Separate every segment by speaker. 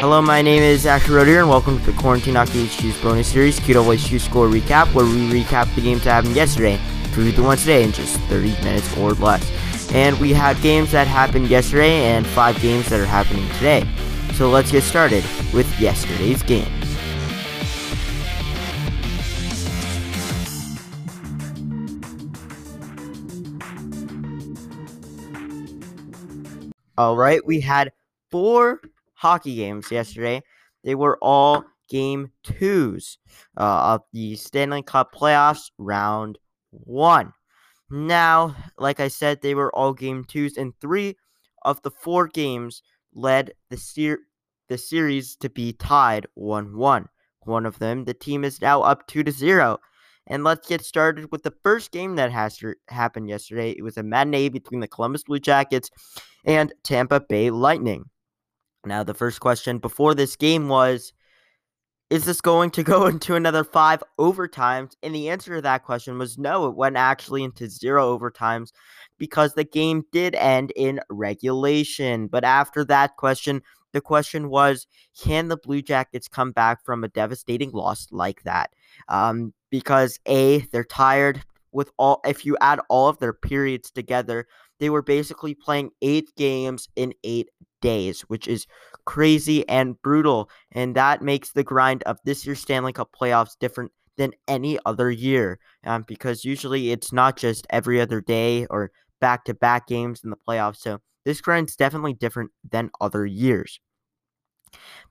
Speaker 1: Hello, my name is Asher Rodier, and welcome to the Quarantine Hockey HQ's bonus series, QWHQ Score Recap, where we recap the games that happened yesterday, through the ones today in just 30 minutes or less. And we had games that happened yesterday and five games that are happening today. So let's get started with yesterday's game. All right, we had four hockey games yesterday. They were all game twos uh, of the Stanley Cup playoffs, round one. Now, like I said, they were all game twos, and three of the four games led the ser- the series to be tied one one. One of them, the team is now up two to zero. And let's get started with the first game that has happened yesterday. It was a matinee between the Columbus Blue Jackets and Tampa Bay Lightning. Now, the first question before this game was Is this going to go into another five overtimes? And the answer to that question was no, it went actually into zero overtimes because the game did end in regulation. But after that question, the question was Can the Blue Jackets come back from a devastating loss like that? Um, because A, they're tired with all, if you add all of their periods together, they were basically playing eight games in eight days, which is crazy and brutal. And that makes the grind of this year's Stanley Cup playoffs different than any other year. Um, because usually it's not just every other day or back to back games in the playoffs. So this grind's definitely different than other years.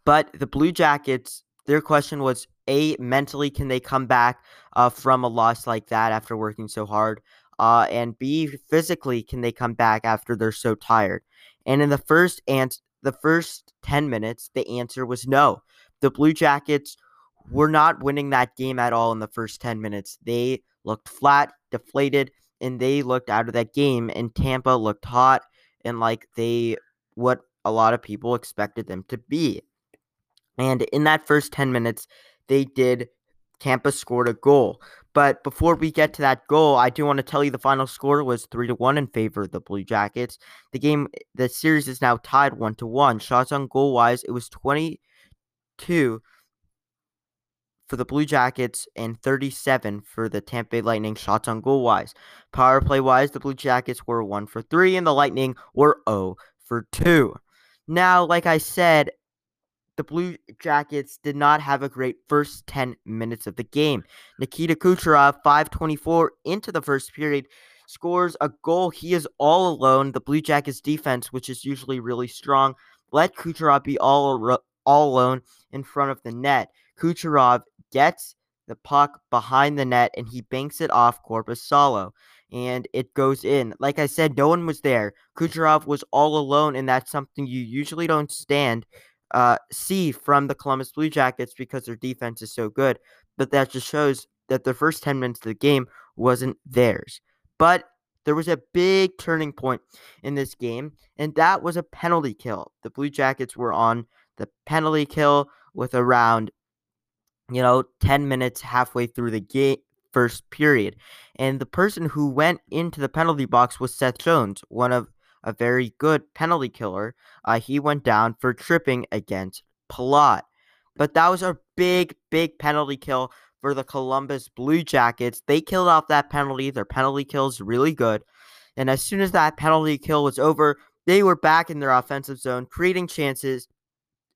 Speaker 1: But the Blue Jackets, their question was A, mentally, can they come back uh, from a loss like that after working so hard? Uh, and B, physically, can they come back after they're so tired? And in the first and the first 10 minutes, the answer was no. The Blue Jackets were not winning that game at all in the first 10 minutes. They looked flat, deflated, and they looked out of that game. And Tampa looked hot and like they what a lot of people expected them to be. And in that first 10 minutes, they did. Tampa scored a goal. But before we get to that goal, I do want to tell you the final score was 3 to 1 in favor of the Blue Jackets. The game the series is now tied 1 to 1. Shots on goal wise, it was 22 for the Blue Jackets and 37 for the Tampa Bay Lightning shots on goal wise. Power play wise, the Blue Jackets were 1 for 3 and the Lightning were 0 for 2. Now, like I said, the Blue Jackets did not have a great first 10 minutes of the game. Nikita Kucherov, 524 into the first period, scores a goal. He is all alone. The Blue Jackets defense, which is usually really strong, let Kucherov be all, all alone in front of the net. Kucherov gets the puck behind the net and he banks it off Korpisalo and it goes in. Like I said, no one was there. Kucherov was all alone, and that's something you usually don't stand uh, see from the Columbus Blue Jackets because their defense is so good. But that just shows that the first 10 minutes of the game wasn't theirs. But there was a big turning point in this game, and that was a penalty kill. The Blue Jackets were on the penalty kill with around, you know, 10 minutes halfway through the game first period. And the person who went into the penalty box was Seth Jones, one of a very good penalty killer. Uh, he went down for tripping against Palat. But that was a big, big penalty kill for the Columbus Blue Jackets. They killed off that penalty. Their penalty kill is really good. And as soon as that penalty kill was over, they were back in their offensive zone, creating chances.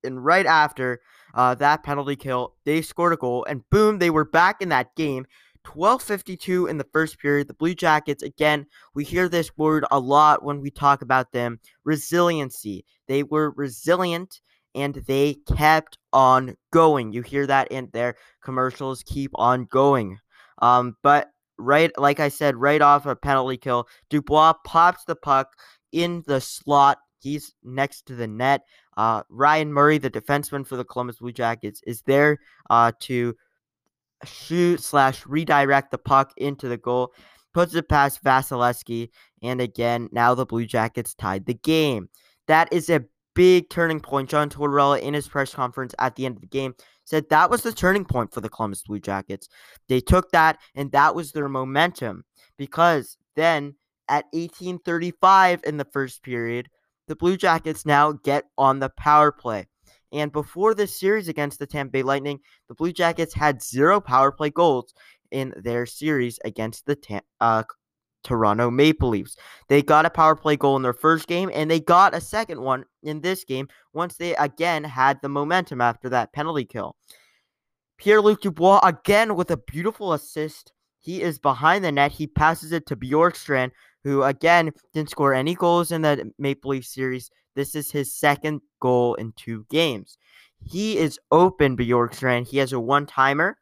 Speaker 1: And right after uh, that penalty kill, they scored a goal. And boom, they were back in that game. 1252 in the first period. The Blue Jackets, again, we hear this word a lot when we talk about them resiliency. They were resilient and they kept on going. You hear that in their commercials, keep on going. Um, but right, like I said, right off a penalty kill, Dubois pops the puck in the slot. He's next to the net. Uh, Ryan Murray, the defenseman for the Columbus Blue Jackets, is there uh, to shoot slash redirect the puck into the goal, puts it past Vasilevskiy, and again, now the Blue Jackets tied the game. That is a big turning point. John Tortorella, in his press conference at the end of the game, said that was the turning point for the Columbus Blue Jackets. They took that, and that was their momentum because then at 1835 in the first period, the Blue Jackets now get on the power play. And before this series against the Tampa Bay Lightning, the Blue Jackets had zero power play goals in their series against the uh, Toronto Maple Leafs. They got a power play goal in their first game, and they got a second one in this game once they again had the momentum after that penalty kill. Pierre Luc Dubois again with a beautiful assist. He is behind the net. He passes it to Bjorkstrand, who again didn't score any goals in the Maple Leaf series. This is his second goal in two games. He is open, Bjorkstrand. He has a one timer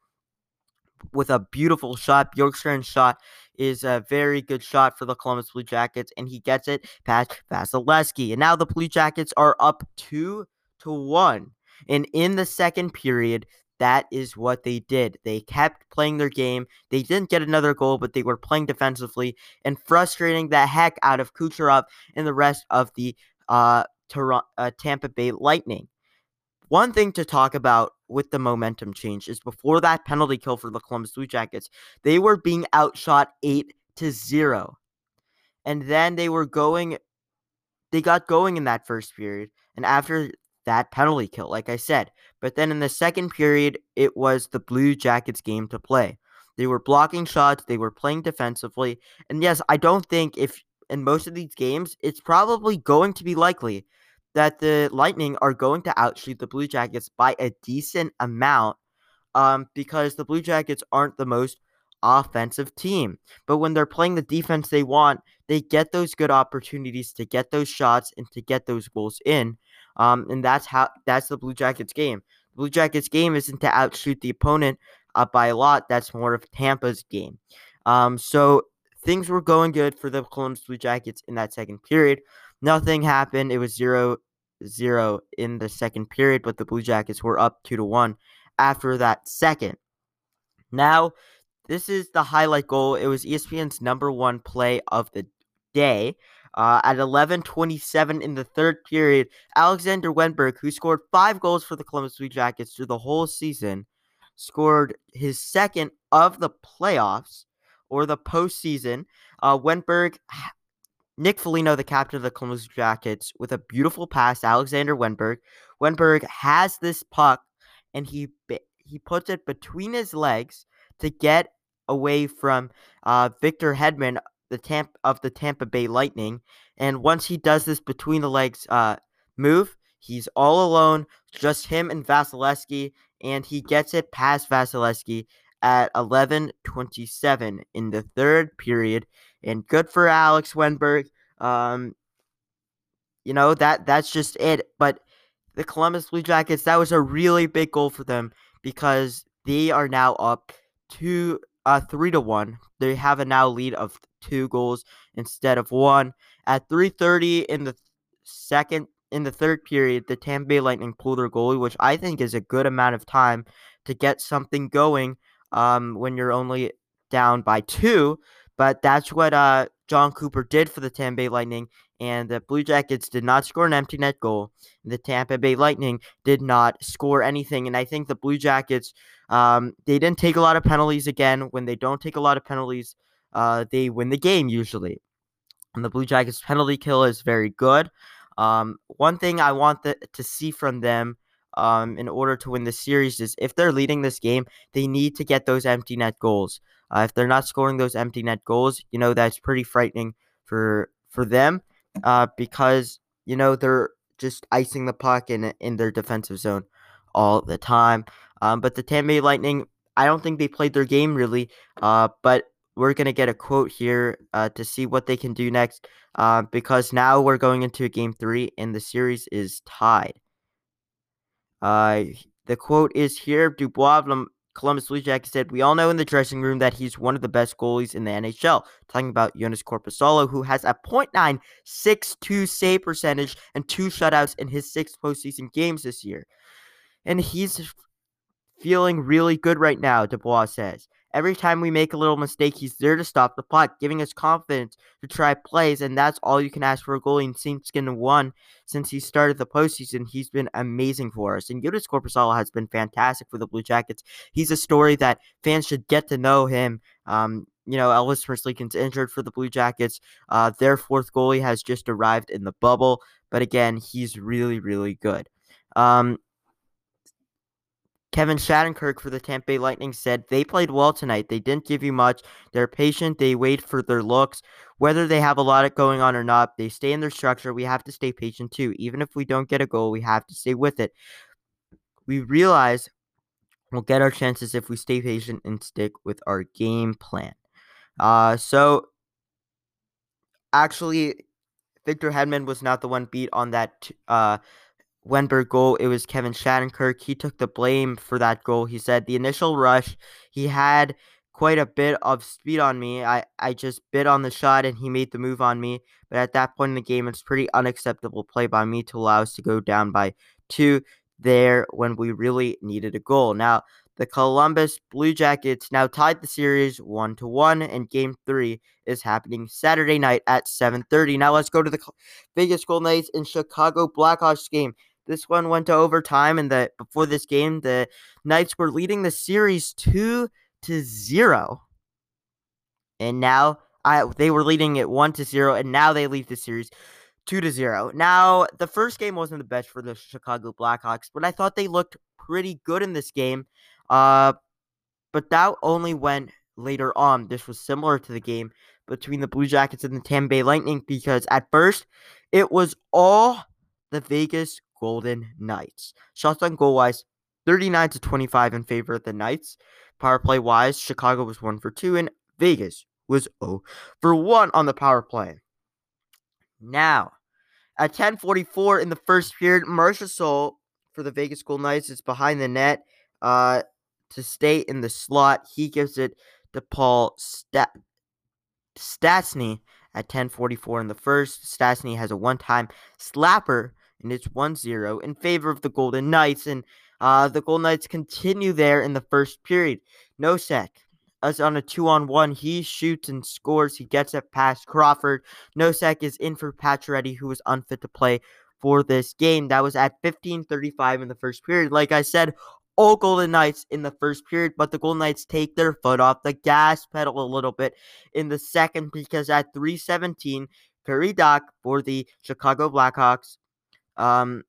Speaker 1: with a beautiful shot. Bjorkstrand's shot is a very good shot for the Columbus Blue Jackets, and he gets it past Vasilevskiy. And now the Blue Jackets are up two to one. And in the second period, that is what they did. They kept playing their game. They didn't get another goal, but they were playing defensively and frustrating the heck out of Kucherov and the rest of the uh, uh, Tampa Bay Lightning. One thing to talk about with the momentum change is before that penalty kill for the Columbus Blue Jackets, they were being outshot 8 to 0. And then they were going they got going in that first period and after that penalty kill like I said. But then in the second period, it was the Blue Jackets game to play. They were blocking shots, they were playing defensively. And yes, I don't think if in most of these games, it's probably going to be likely that the Lightning are going to outshoot the Blue Jackets by a decent amount um, because the Blue Jackets aren't the most offensive team. But when they're playing the defense they want, they get those good opportunities to get those shots and to get those goals in. Um, and that's how that's the Blue Jackets game. The Blue Jackets game isn't to outshoot the opponent uh, by a lot. That's more of Tampa's game. Um, so things were going good for the Columbus Blue Jackets in that second period. Nothing happened. It was 0 0 in the second period, but the Blue Jackets were up 2 to 1 after that second. Now, this is the highlight goal. It was ESPN's number one play of the day. Uh, at 11:27 in the third period, Alexander Wennberg, who scored five goals for the Columbus Blue Jackets through the whole season, scored his second of the playoffs or the postseason. Uh, Nick Foligno, the captain of the Columbus Jackets, with a beautiful pass, Alexander Wennberg. Wennberg has this puck, and he he puts it between his legs to get away from uh, Victor Hedman, the Tampa of the Tampa Bay Lightning. And once he does this between the legs uh, move, he's all alone, just him and Vasilevskiy, and he gets it past Vasilevskiy at 11:27 in the third period and good for Alex Wennberg. Um, you know that that's just it. But the Columbus Blue Jackets, that was a really big goal for them because they are now up two, uh, three to one. They have a now lead of two goals instead of one. At 3:30 in the second in the third period, the Tampa Bay Lightning pulled their goalie, which I think is a good amount of time to get something going. Um, when you're only down by two, but that's what uh, Jon Cooper did for the Tampa Bay Lightning, and the Blue Jackets did not score an empty net goal. The Tampa Bay Lightning did not score anything, and I think the Blue Jackets, um, they didn't take a lot of penalties again. When they don't take a lot of penalties, uh, they win the game usually. And the Blue Jackets penalty kill is very good. Um, one thing I want the, to see from them um, in order to win the series is if they're leading this game, they need to get those empty net goals. Uh, if they're not scoring those empty net goals, you know that's pretty frightening for for them uh, because you know they're just icing the puck in in their defensive zone all the time. Um, but the Tampa Bay Lightning, I don't think they played their game really. Uh, but we're gonna get a quote here uh, to see what they can do next uh, because now we're going into game three and the series is tied. Uh, the quote is here: Dubois Columbus Blue Jackets said, We all know in the dressing room that he's one of the best goalies in the NHL. Talking about Joonas Korpisalo, who has a .962 save percentage and two shutouts in his six postseason games this year. And he's feeling really good right now, Dubois says. Every time we make a little mistake, he's there to stop the puck, giving us confidence to try plays, and that's all you can ask for a goalie. And Sinskin won since he started the postseason. He's been amazing for us, and Joonas Korpisalo has been fantastic for the Blue Jackets. He's a story that fans should get to know him. Um, you know, Elvis Merzlikins injured for the Blue Jackets. Uh, their fourth goalie has just arrived in the bubble, but again, he's really, really good. Um, Kevin Shattenkirk for the Tampa Bay Lightning said they played well tonight. They didn't give you much. They're patient. They wait for their looks. Whether they have a lot going on or not, they stay in their structure. We have to stay patient too. Even if we don't get a goal, we have to stay with it. We realize we'll get our chances if we stay patient and stick with our game plan. Uh, so actually, Victor Hedman was not the one beat on that uh, Wennberg goal. It was Kevin Shattenkirk. He took the blame for that goal. He said the initial rush, he had quite a bit of speed on me. I, I just bit on the shot and he made the move on me. But at that point in the game, it's pretty unacceptable play by me to allow us to go down by two there when we really needed a goal. Now, the Columbus Blue Jackets now tied the series 1 to 1 and game 3 is happening Saturday night at 7:30. Now let's go to the Vegas Golden Knights and Chicago Blackhawks game. This one went to overtime and that before this game the Knights were leading the series 2 to 0. And now I they were leading it 1 to 0 and now they lead the series two to zero. Now, the first game wasn't the best for the Chicago Blackhawks, but I thought they looked pretty good in this game. Uh, but that only went later on. This was similar to the game between the Blue Jackets and the Tampa Bay Lightning because at first it was all the Vegas Golden Knights. Shots on goal wise, 39 to 25 in favor of the Knights. Power play wise, Chicago was 1 for 2 and Vegas was 0 for 1 on the power play. Now, at 10:44 in the first period, Marchessault for the Vegas Golden Knights is behind the net uh, to stay in the slot. He gives it to Paul Stat- Stastny at 10:44 in the first. Stastny has a one-time slapper and it's 1-0 in favor of the Golden Knights and uh, the Golden Knights continue there in the first period. Nosek us on a two on one. He shoots and scores. He gets it past Crawford. Nosek is in for Pacioretty, who was unfit to play for this game. That was at 15:35 in the first period. Like I said, all Golden Knights in the first period, but the Golden Knights take their foot off the gas pedal a little bit in the second because at 3:17, Kirby Dach for the Chicago Blackhawks, um,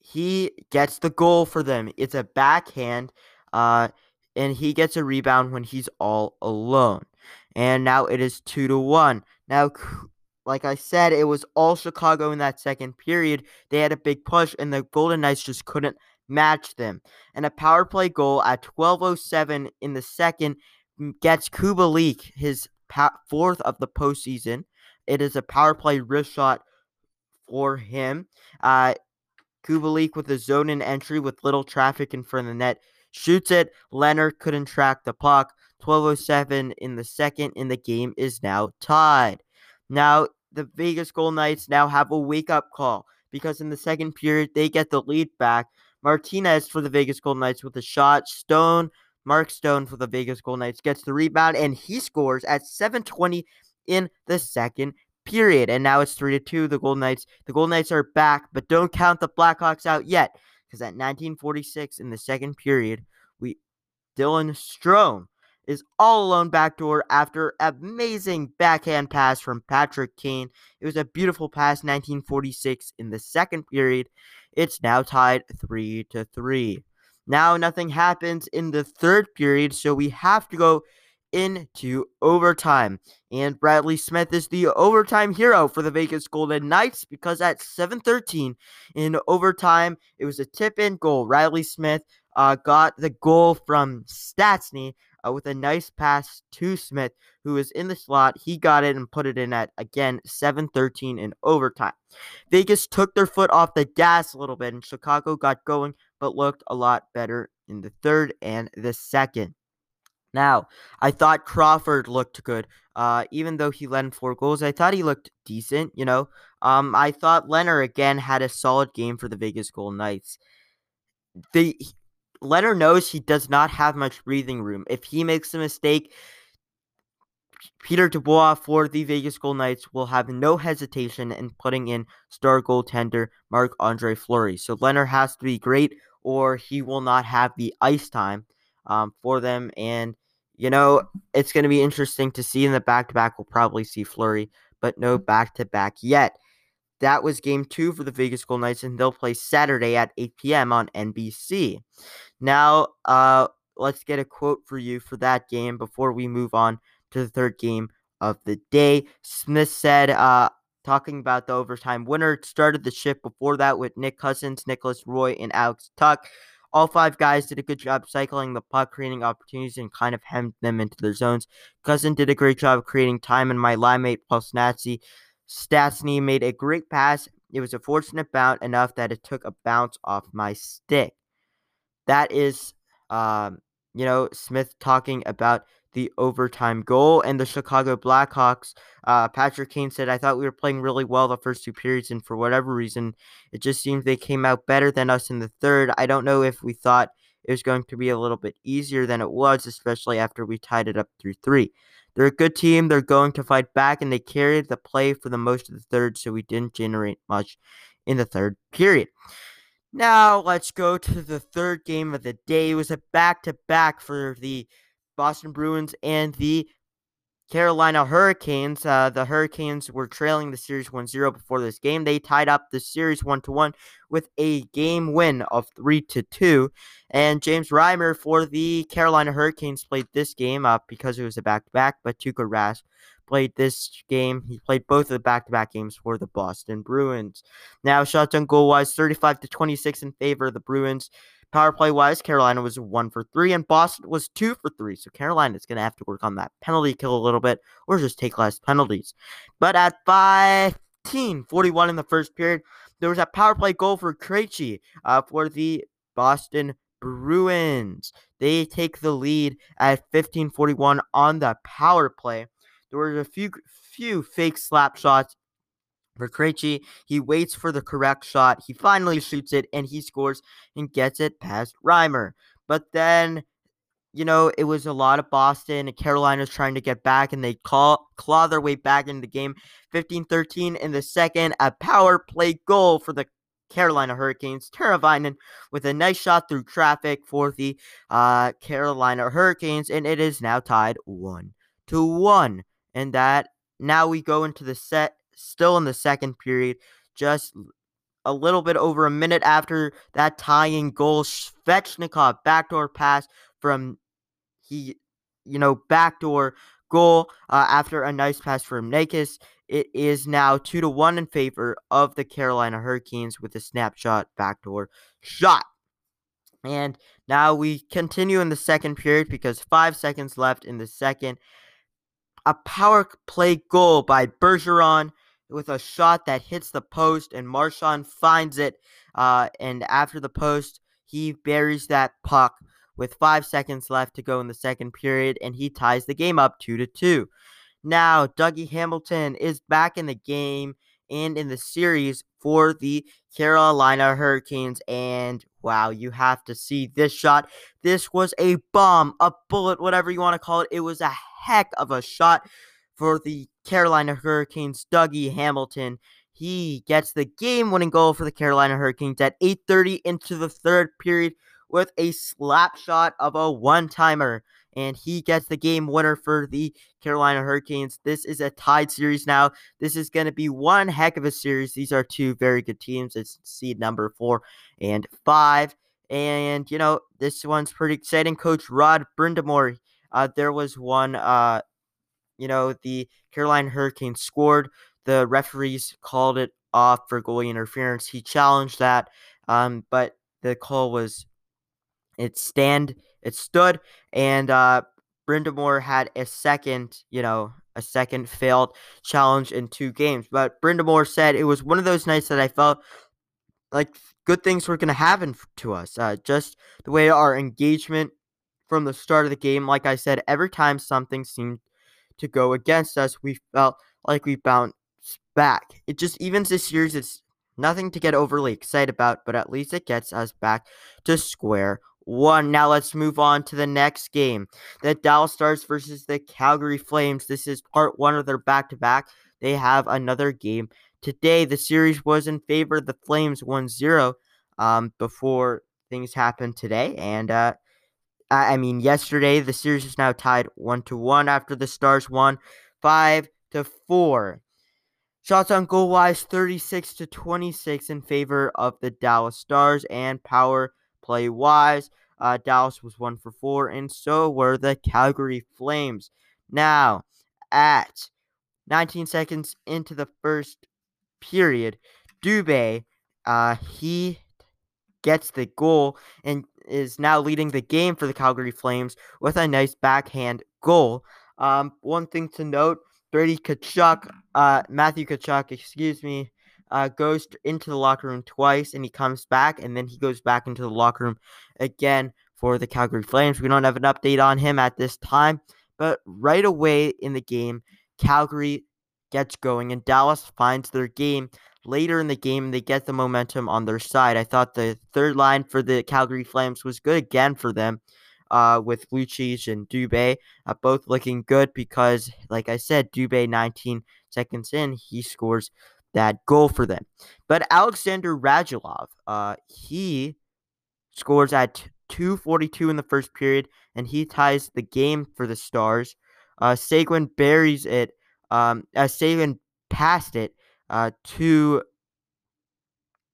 Speaker 1: he gets the goal for them. It's a backhand. Uh, and he gets a rebound when he's all alone. And now it is 2 to 1. Now like I said, it was all Chicago in that second period. They had a big push and the Golden Knights just couldn't match them. And a power play goal at 12:07 in the second gets Kubalik his fourth of the postseason. It is a power play wrist shot for him. Uh, Kubalik with a zone in entry with little traffic in front of the net shoots it. Lehner couldn't track the puck. 12:07 in the second, and the game is now tied. Now the Vegas Golden Knights now have a wake up call because in the second period they get the lead back. Martinez for the Vegas Golden Knights with a shot. Stone, Mark Stone for the Vegas Golden Knights gets the rebound and he scores at 7:20 in the second period. And now it's 3 to 2. The Golden Knights, the Golden Knights are back, but don't count the Blackhawks out yet because at 1946 in the second period, we Dylan Strome is all alone backdoor after amazing backhand pass from Patrick Kane. It was a beautiful pass 1946 in the second period. It's now tied 3 to 3. Now nothing happens in the third period, so we have to go into overtime. And Bradley Smith is the overtime hero for the Vegas Golden Knights because at 7:13 in overtime, it was a tip-in goal. Reilly Smith uh, got the goal from Stastny uh, with a nice pass to Smith, who was in the slot. He got it and put it in at again 7:13 in overtime. Vegas took their foot off the gas a little bit, and Chicago got going, but looked a lot better in the third and the second. Now, I thought Crawford looked good. Uh, even though he led in four goals, I thought he looked decent, you know. Um, I thought Lehner again had a solid game for the Vegas Golden Knights. The Lehner knows he does not have much breathing room. If he makes a mistake, Peter DeBoer for the Vegas Golden Knights will have no hesitation in putting in star goaltender Marc Andre Fleury. So Lehner has to be great, or he will not have the ice time um, for them. And you know, it's going to be interesting to see in the back to back. We'll probably see Fleury, but no back to back yet. that was game two for the Vegas Golden Knights, and they'll play Saturday at 8 p.m. on NBC. Now, uh, let's get a quote for you for that game before we move on to the third game of the day. Smith said, uh, talking about the overtime winner, started the shift before that with Nick Cousins, Nicolas Roy, and Alex Tuch. All five guys did a good job cycling the puck, creating opportunities, and kind of hemmed them into their zones. Cousin did a great job creating time, and my line mate plus Nazi Stastny made a great pass. It was a fortunate bounce enough that it took a bounce off my stick. That is, um, you know, Smith talking about the overtime goal. And the Chicago Blackhawks, uh, Patrick Kane said, I thought we were playing really well the first two periods, and for whatever reason, it just seems they came out better than us in the third. I don't know if we thought it was going to be a little bit easier than it was, especially after we tied it up through three. They're a good team. They're going to fight back, and they carried the play for the most of the third, so we didn't generate much in the third period. Now let's go to the third game of the day. It was a back to back for the Boston Bruins and the Carolina Hurricanes. Uh, the Hurricanes were trailing the series 1 0 before this game. They tied up the series 1 1 with a game win of 3 2. And James Reimer for the Carolina Hurricanes played this game up because it was a back to back, but Tuukka Rask played this game. He played both of the back to back games for the Boston Bruins. Now, shots on goal wise 35 to 26 in favor of the Bruins. Power play wise, Carolina was one for three, and Boston was two for three. So Carolina is going to have to work on that penalty kill a little bit, or just take less penalties. But at 15 41 in the first period, there was a power play goal for Krejci uh, for the Boston Bruins. They take the lead at 15-41 on the power play. There were a few few fake slap shots for Krejci, he waits for the correct shot. He finally shoots it and he scores and gets it past Reimer. But then, you know, it was a lot of Boston and Carolina's trying to get back and they call, claw their way back into the game. 15 13 in the second, a power play goal for the Carolina Hurricanes. Teravainen with a nice shot through traffic for the uh, Carolina Hurricanes, and it is now tied one to one. And that now we go into the set still in the second period, just a little bit over a minute after that tying goal. Svechnikov backdoor pass from he, you know, backdoor goal uh, after a nice pass from Necas. It is now two to one in favor of the Carolina Hurricanes with a snapshot backdoor shot. And now we continue in the second period because five seconds left in the second. A power play goal by Bergeron with a shot that hits the post, and Marchand finds it. Uh, and after the post, he buries that puck with five seconds left to go in the second period, and he ties the game up two to two. Now, Dougie Hamilton is back in the game and in the series for the Carolina Hurricanes. And wow, you have to see this shot. This was a bomb, a bullet, whatever you want to call it. It was a heck of a shot for the Carolina Hurricanes, Dougie Hamilton. He gets the game-winning goal for the Carolina Hurricanes at 8:30 into the third period with a slap shot of a one-timer and he gets the game winner for the Carolina Hurricanes. This is a tied series now. This is going to be one heck of a series. These are two very good teams. It's seed number 4 and 5. And you know, this one's pretty exciting. Coach Rod Brind'Amour uh, there was one uh, you know, the Carolina Hurricanes scored. The referees called it off for goalie interference. He challenged that, um, but the call was it stand it stood, and uh, Brind'Amour had a second, you know, a second failed challenge in two games. But Brind'Amour said it was one of those nights that I felt like good things were going to happen to us. Uh, just the way our engagement from the start of the game, like I said, every time something seemed to go against us, we felt like we bounced back. It just evens this series. It's nothing to get overly excited about, but at least it gets us back to square one. Now let's move on to the next game. The Dallas Stars versus the Calgary Flames. This is part one of their back to back. They have another game today. The series was in favor of the Flames 1 0 um, before things happened today. And uh, I mean, yesterday the series is now tied one to one after the Stars won five to four. Shots on goal wise 36 to 26 in favor of the Dallas Stars and power play wise. Uh, Dallas was one for four, and so were the Calgary Flames. Now, at 19 seconds into the first period, Dubé, uh, he gets the goal and is now leading the game for the Calgary Flames with a nice backhand goal. Um, one thing to note: Brady Tkachuk, uh, Matthew Tkachuk, excuse me, uh, goes into the locker room twice, and he comes back, and then he goes back into the locker room again for the Calgary Flames. We don't have an update on him at this time, but right away in the game, Calgary gets going, and Dallas finds their game later in the game. They get the momentum on their side. I thought the third line for the Calgary Flames was good again for them. Uh, with Lucic and Dubé uh, both looking good because, like I said, Dubé 19 seconds in, he scores that goal for them. But Alexander Radulov, uh, he scores at 242 in the first period, and he ties the game for the Stars. Uh, Seguin buries it. Um, uh, Seguin passed it uh, to,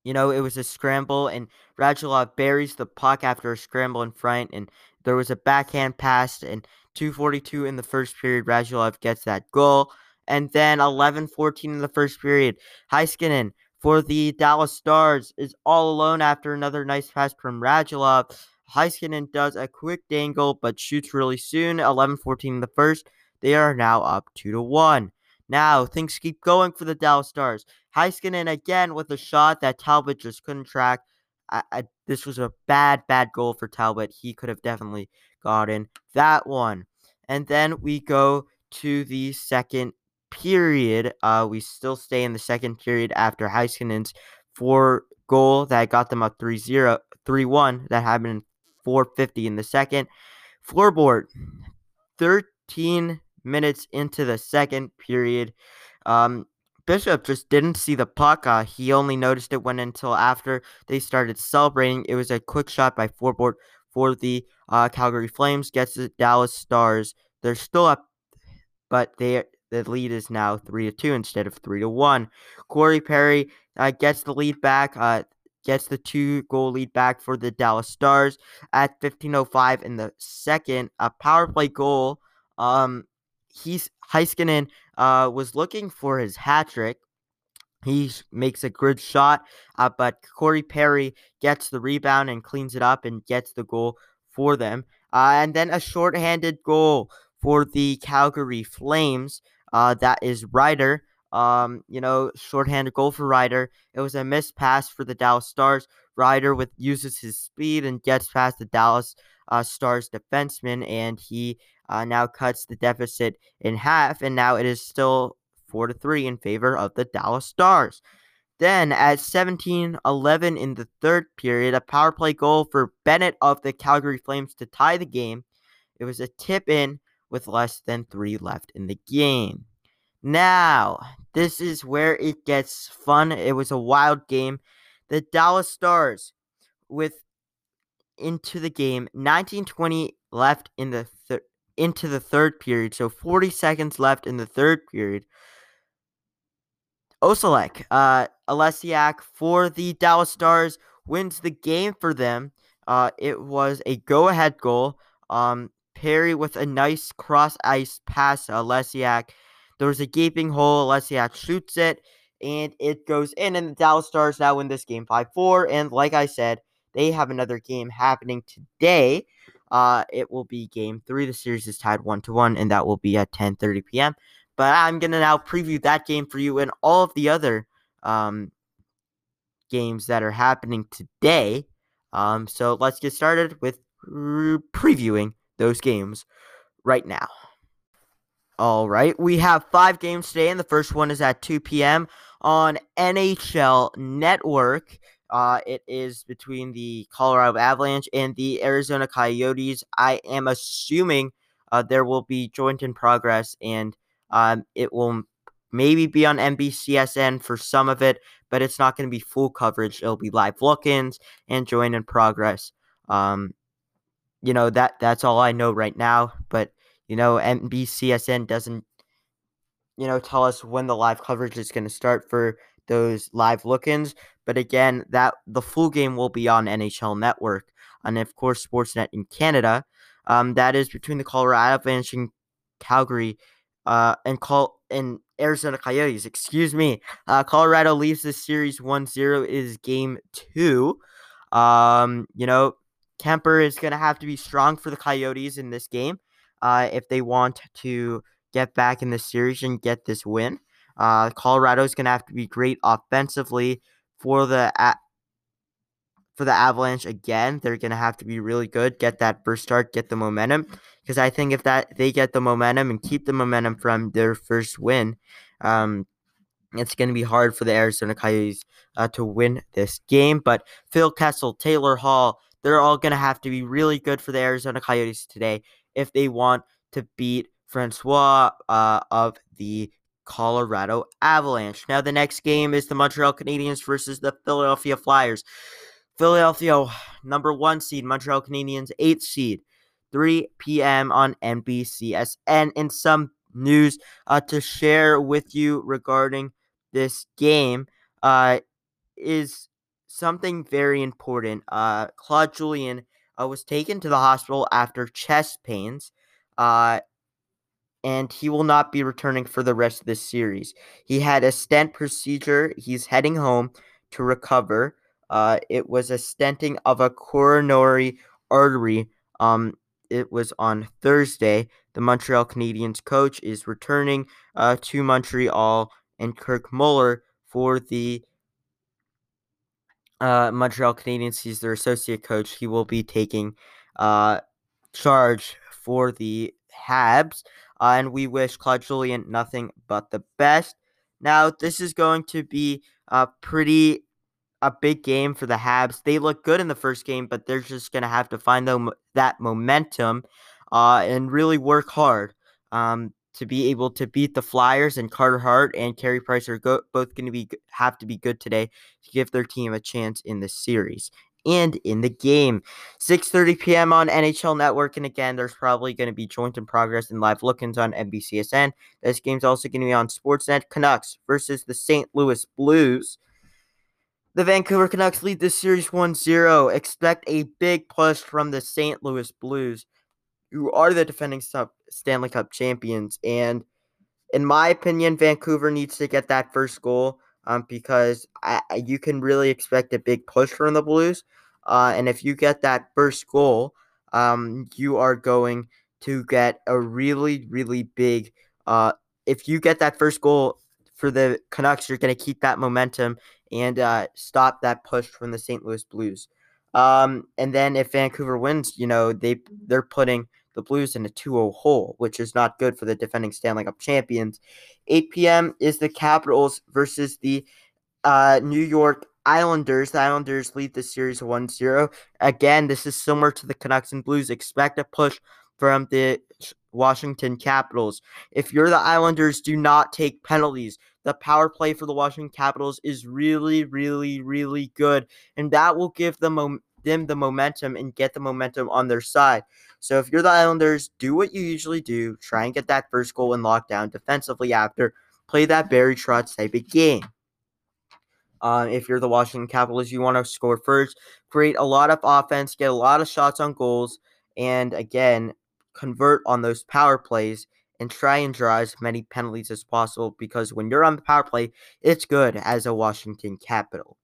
Speaker 1: you know, it was a scramble, and Radulov buries the puck after a scramble in front, and there was a backhand pass, and 242 in the first period. Radulov gets that goal. And then 11 14 in the first period. Heiskanen for the Dallas Stars is all alone after another nice pass from Radulov. Heiskanen does a quick dangle but shoots really soon. 11 14 in the first. They are now up 2 to 1. Now things keep going for the Dallas Stars. Heiskanen again with a shot that Talbot just couldn't track. I, I, this was a bad, bad goal for Talbot. He could have definitely gotten that one. And then we go to the second period. Uh, we still stay in the second period after Heiskanen's four goal that got them up 3-0, 3-1. That happened in 450 in the second. Floorboard, 13 minutes into the second period. Um, Bishop just didn't see the puck. Uh, he only noticed it when until after they started celebrating. It was a quick shot by Floorboard for the uh, Calgary Flames. Gets the Dallas Stars. They're still up, but they the lead is now three to two instead of three to one. Corey Perry uh, gets the lead back. Uh, gets the two goal lead back for the Dallas Stars at 15:05 in the second. A power play goal. Um, he's Heiskanen uh was looking for his hat trick. He makes a good shot, uh, but Corey Perry gets the rebound and cleans it up and gets the goal for them. Uh, and then a shorthanded goal for the Calgary Flames. Uh, that is Rieder. Um, you know, shorthanded goal for Rieder. It was a missed pass for the Dallas Stars. Rieder with uses his speed and gets past the Dallas uh, Stars defenseman, and he uh, now cuts the deficit in half. And now it is still four to three in favor of the Dallas Stars. Then at 17-11 in the third period, a power play goal for Bennett of the Calgary Flames to tie the game. It was a tip in with less than three left in the game. Now, this is where it gets fun. It was a wild game. The Dallas Stars, with into the game, 1920 left in the thir- into the third period, so 40 seconds left in the third period. Oselek, uh, Oleksiak for the Dallas Stars wins the game for them. Uh, it was a go-ahead goal. Um, Perry with a nice cross ice pass to Oleksiak. There was a gaping hole. Oleksiak shoots it, and it goes in. And the Dallas Stars now win this game 5 4. And like I said, they have another game happening today. Uh, it will be game three. The series is tied one to one, and that will be at 10:30 p.m. But I'm gonna now preview that game for you and all of the other um, games that are happening today. Um, so let's get started with re- previewing those games right now. All right, we have five games today, and the first one is at 2 p.m. on NHL Network. Uh, it is between the Colorado Avalanche and the Arizona Coyotes. I am assuming uh, there will be joint in progress, and um, it will maybe be on NBCSN for some of it, but it's not going to be full coverage. It'll be live look-ins and joint in progress. Um, you know that that's all I know right now. But you know, NBCSN doesn't you know, tell us when the live coverage is going to start for those live look-ins. But again, that the full game will be on NHL Network and of course Sportsnet in Canada. Um, that is between the Colorado Avalanche and Calgary, uh, and call and Arizona Coyotes. Excuse me. Uh, Colorado leaves the series 1-0 is game two. Um, you know, Kuemper is going to have to be strong for the Coyotes in this game uh, if they want to get back in the series and get this win. Uh, Colorado is going to have to be great offensively for the for the Avalanche again. They're going to have to be really good, get that first start, get the momentum. Because I think if that they get the momentum and keep the momentum from their first win, um, it's going to be hard for the Arizona Coyotes uh, to win this game. But Phil Kessel, Taylor Hall, they're all going to have to be really good for the Arizona Coyotes today if they want to beat Francouz uh, of the Colorado Avalanche. Now, the next game is the Montreal Canadiens versus the Philadelphia Flyers. Philadelphia, number one seed, Montreal Canadiens, eighth seed, 3 p.m. on NBCSN. And some news uh, to share with you regarding this game uh, is something very important. Uh, Claude Julien uh, was taken to the hospital after chest pains. And he will not be returning for the rest of this series. He had a stent procedure. He's heading home to recover. Uh, it was a stenting of a coronary artery. Um, it was on Thursday. The Montreal Canadiens coach is returning uh, to Montreal, and Kirk Muller for the uh, Montreal Canadiens. He's their associate coach. He will be taking uh, charge for the Habs, uh, and we wish Claude Julien nothing but the best. Now, this is going to be a pretty a big game for the Habs. They look good in the first game, but they're just going to have to find them, that momentum uh, and really work hard um, to be able to beat the Flyers. And Carter Hart and Carey Price are go- both going to be have to be good today to give their team a chance in the series and in the game. 6:30 p.m. on NHL Network, and again, there's probably going to be joint in progress and live look-ins on NBCSN. This game's also going to be on Sportsnet. Canucks versus the St. Louis Blues. The Vancouver Canucks lead this series 1 0. Expect a big push from the St. Louis Blues, who are the defending Stanley Cup champions. And in my opinion, Vancouver needs to get that first goal um, because I, you can really expect a big push from the Blues. Uh, and if you get that first goal, um, you are going to get a really, really big. Uh, if you get that first goal for the Canucks, you're going to keep that momentum and uh, stop that push from the St. Louis Blues. Um, and then if Vancouver wins, you know they they're putting the Blues in a 2-0 hole, which is not good for the defending Stanley Cup champions. 8 p.m. is the Capitals versus the uh, New York Islanders. The Islanders lead the series 1-0. Again, this is similar to the Canucks and Blues. Expect a push from the Washington Capitals. If you're the Islanders, do not take penalties. The power play for the Washington Capitals is really, really, really good, and that will give them them the momentum and get the momentum on their side. So if you're the Islanders, do what you usually do. Try and get that first goal in lockdown defensively after. Play that Barry Trotz type of game. Uh, if you're the Washington Capitals, you want to score first, create a lot of offense, get a lot of shots on goals, and again, convert on those power plays and try and draw as many penalties as possible because when you're on the power play, it's good as a Washington Capital.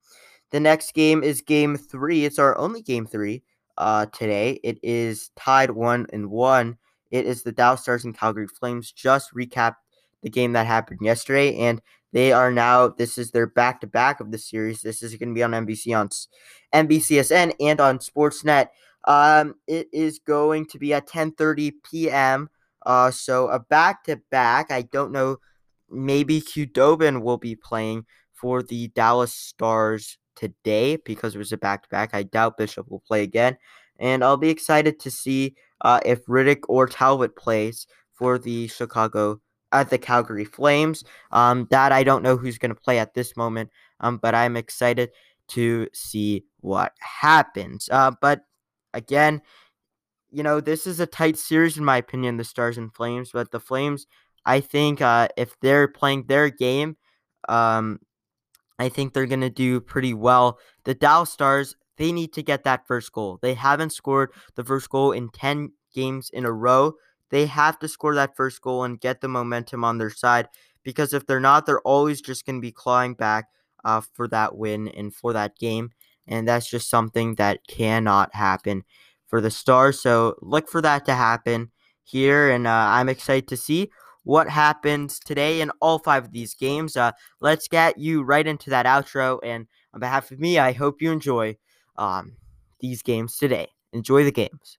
Speaker 1: The next game is game three. It's our only game three uh, today. It is tied one and one. It is the Dallas Stars and Calgary Flames. Just recap the game that happened yesterday, and they are now. This is their back to back of the series. This is going to be on NBC on NBCSN and on Sportsnet. Um, it is going to be at 10:30 p.m. Uh, so a back to back. I don't know. Maybe Khudobin will be playing for the Dallas Stars today because it was a back to back. I doubt Bishop will play again, and I'll be excited to see uh, if Rittich or Talbot plays for the Chicago at the Calgary Flames. Um, that I don't know who's going to play at this moment. Um, but I'm excited to see what happens. Uh, but again, you know, this is a tight series in my opinion, the Stars and Flames, but the Flames I think uh, if they're playing their game, um, I think they're going to do pretty well. The Dallas Stars, they need to get that first goal. They haven't scored the first goal in 10 games in a row. They have to score that first goal and get the momentum on their side because if they're not, they're always just going to be clawing back uh, for that win and for that game. And that's just something that cannot happen for the Stars. So look for that to happen here. And uh, I'm excited to see what happens today in all five of these games. Uh, let's get you right into that outro. And on behalf of me, I hope you enjoy um, these games today. Enjoy the games.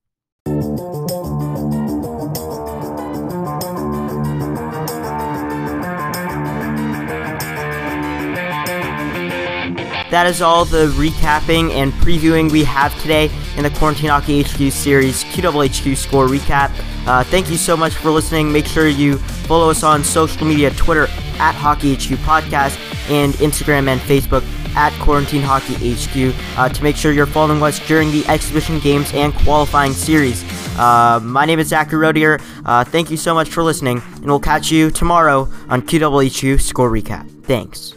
Speaker 1: That is all the recapping and previewing we have today in the Quarantine Hockey HQ series QWHQ score recap. Uh, thank you so much for listening. Make sure you follow us on social media Twitter at Hockey HQ Podcast and Instagram and Facebook at Quarantine Hockey HQ uh, to make sure you're following us during the exhibition games and qualifying series. Uh, my name is Zachary Rodier. Uh, thank you so much for listening, and we'll catch you tomorrow on QWHQ Score Recap. Thanks.